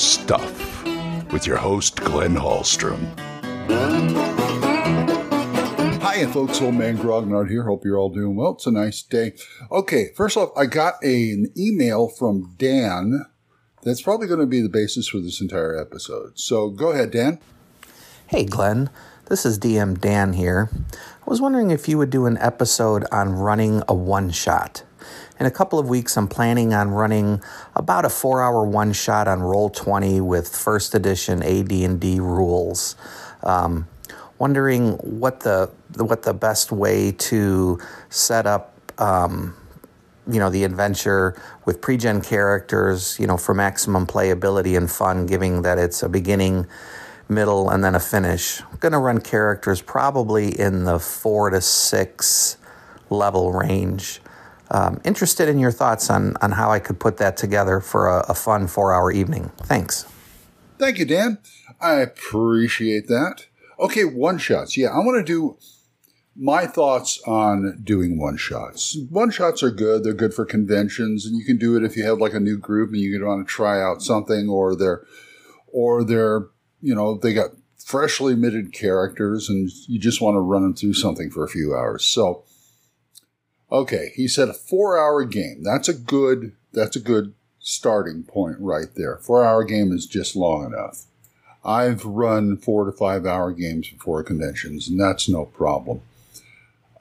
stuff with your host, Glenn Hallstrom. Hi, folks. Old Man Grognard here. Hope you're all doing well. It's a nice day. Okay, first off, I got a, an email from Dan that's probably going to be the basis for this entire episode. So go ahead, Dan. Hey, Glenn. This is DM Dan here. I was wondering if you would do an episode on running a one shot. In a couple of weeks, I'm planning on running about a four-hour one-shot on Roll20 with first edition AD&D rules. Um, wondering what the what the best way to set up um, you know the adventure with pre-gen characters you know for maximum playability and fun given that it's a beginning middle and then a finish i'm going to run characters probably in the four to six level range um, interested in your thoughts on, on how I could put that together for a, a fun four hour evening. Thanks. Thank you, Dan. I appreciate that. Okay, one shots. Yeah, I want to do my thoughts on doing one shots. One shots are good. They're good for conventions, and you can do it if you have like a new group and you want to try out something, or they're, or they're, you know, they got freshly minted characters, and you just want to run them through something for a few hours. So, okay, he said a four-hour game. That's a good. That's a good starting point right there. Four-hour game is just long enough. I've run four to five hour games before conventions, and that's no problem.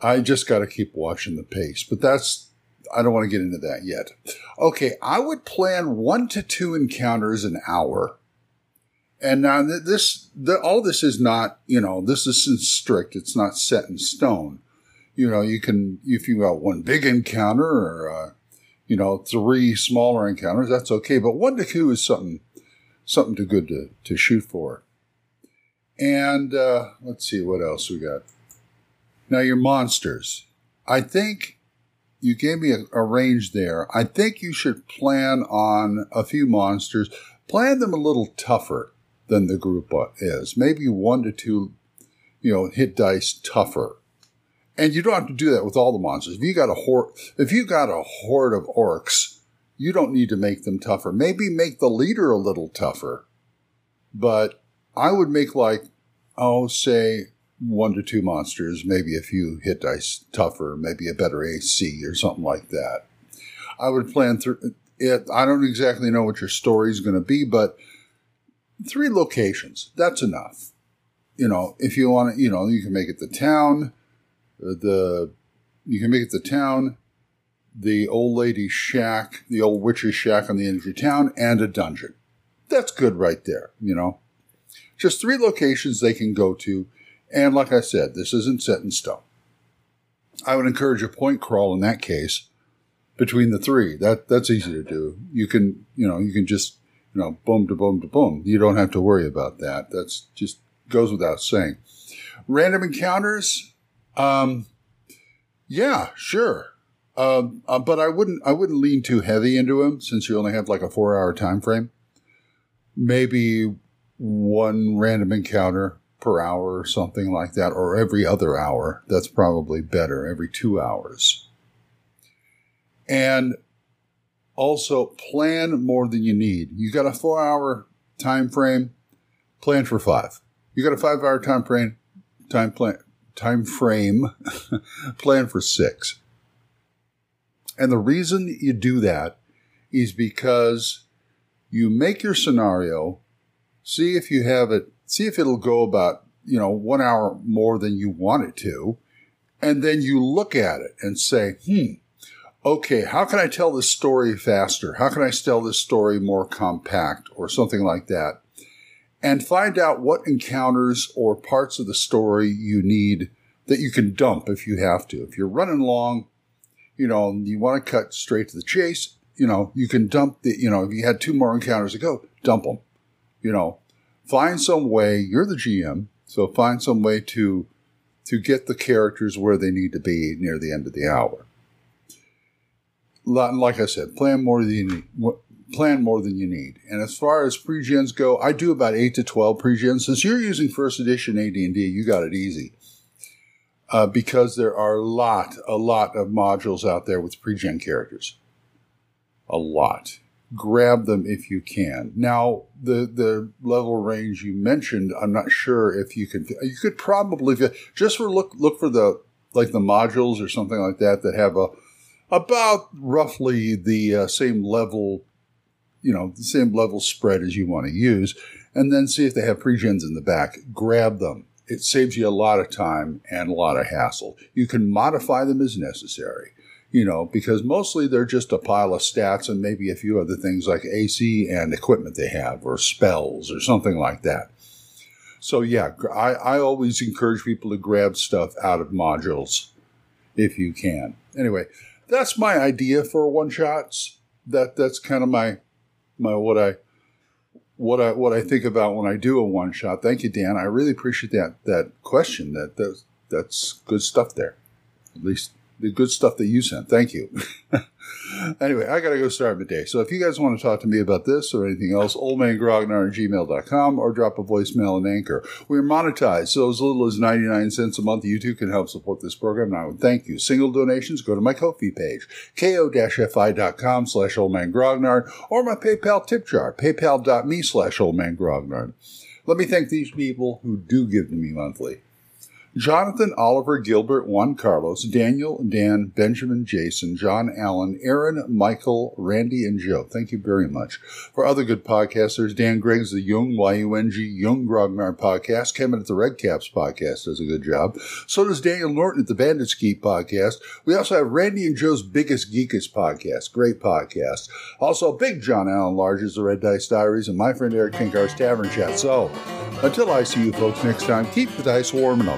I just got to keep watching the pace, but that's, I don't want to get into that yet. Okay, I would plan one to two encounters an hour. And now this, the, all this is not, you know, this isn't strict. It's not set in stone. You know, you can, if you got one big encounter or, uh, you know, three smaller encounters, that's okay. But one to two is something, something too good to, to shoot for. And uh, let's see what else we got. Now, your monsters. I think you gave me a, a, range there. I think you should plan on a few monsters. Plan them a little tougher than the group is. Maybe one to two, you know, hit dice tougher. And you don't have to do that with all the monsters. If you got a horde, if you got a horde of orcs, you don't need to make them tougher. Maybe make the leader a little tougher. But I would make like, oh, say one to two monsters, maybe a few hit dice tougher, maybe a better AC or something like that. I would plan through it. I don't exactly know what your story is going to be, but three locations, that's enough. You know, if you want to, you know, you can make it the town, Uh, the, you can make it the town, the old lady's shack, the old witch's shack on the end of town, and a dungeon. That's good right there, you know. Just three locations they can go to and like I said, this isn't set in stone. I would encourage a point crawl in that case between the three. That that's easy to do. You can you know you can just you know boom to boom to boom. You don't have to worry about that. That's just goes without saying. Random encounters, um, yeah, sure. Um, uh, but I wouldn't I wouldn't lean too heavy into him since you only have like a four hour time frame. Maybe one random encounter per hour or something like that, or every other hour. That's probably better, every two hours. And Also, plan more than you need. You got a four hour time frame, plan for five. You got a five hour time frame, time plan, time frame, plan for six. And the reason you do that is because you make your scenario, see if you have it, see if it'll go about, you know, one hour more than you want it to. And then you look at it and say, hmm, okay, how can I tell this story faster? How can I tell this story more compact or something like that? And find out what encounters or parts of the story you need that you can dump if you have to. If you're running along, you know, you want to cut straight to the chase, you know, you can dump the, you know, if you had two more encounters to go, dump them. You know, find some way, you're the GM, so find some way to to get the characters where they need to be near the end of the hour. Like I said, plan more than you need. Plan more than you need. And as far as pre-gens go, I do about eight to twelve pre-gens. Since you're using first edition AD&D, you got it easy. Uh, because there are a lot, a lot of modules out there with pre-gen characters a lot. Grab them if you can. Now, the the level range you mentioned, I'm not sure if you can. You could probably just for look look for the like the modules or something like that that have a about roughly the uh, same level, you know, the same level spread as you want to use, and then see if they have pregens in the back. Grab them. It saves you a lot of time and a lot of hassle. You can modify them as necessary you know, because mostly they're just a pile of stats and maybe a few other things like AC and equipment they have or spells or something like that. So yeah, I, I always encourage people to grab stuff out of modules if you can. Anyway, that's my idea for one shots. That that's kind of my my what I what I what I think about when I do a one shot. Thank you, Dan. I really appreciate that that question. That that's that's good stuff there. At least the good stuff that you sent. Thank you. anyway, I got to go start my day. So if you guys want to talk to me about this or anything else, oldmangrognard at gmail.com or drop a voicemail and anchor. We're monetized, so as little as 99 cents a month, you too can help support this program. And I would thank you. Single donations, go to my Ko-fi page, ko-fi.com slash oldmangrognard or my PayPal tip jar, paypal.me slash oldmangrognard. Let me thank these people who do give to me monthly. Jonathan, Oliver, Gilbert, Juan Carlos, Daniel, Dan, Benjamin, Jason, John Allen, Aaron, Michael, Randy, and Joe. Thank you very much. For other good podcasters, Dan Griggs, the Yung, Y-U-N-G, Yung Grognard podcast. Kevin at the Red Caps podcast does a good job. So does Daniel Norton at the Bandit's Keep podcast. We also have Randy and Joe's Biggest Geekest podcast. Great podcast. Also, Big John Allen Large's The Red Dice Diaries and my friend Erik Tenkar's Tavern Chat. So, until I see you folks next time, keep the dice warm and I'll